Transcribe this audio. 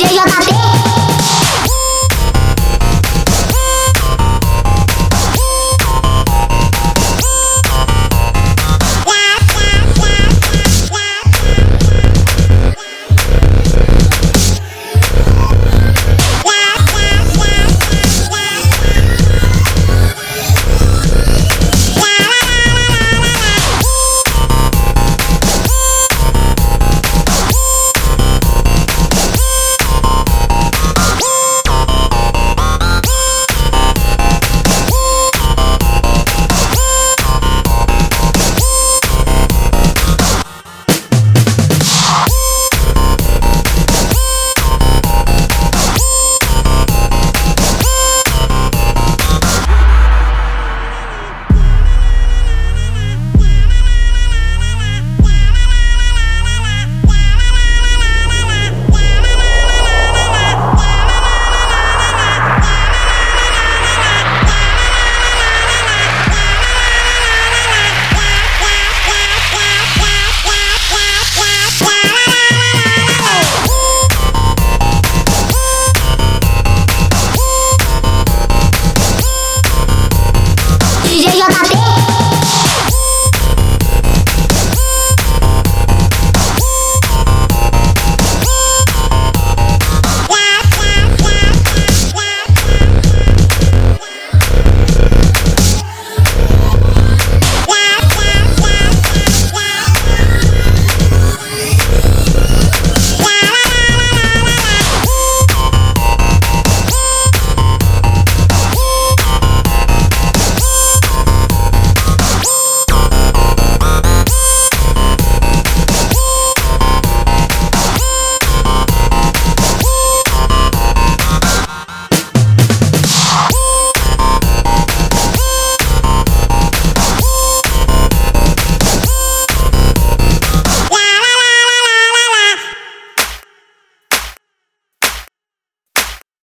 直接要大。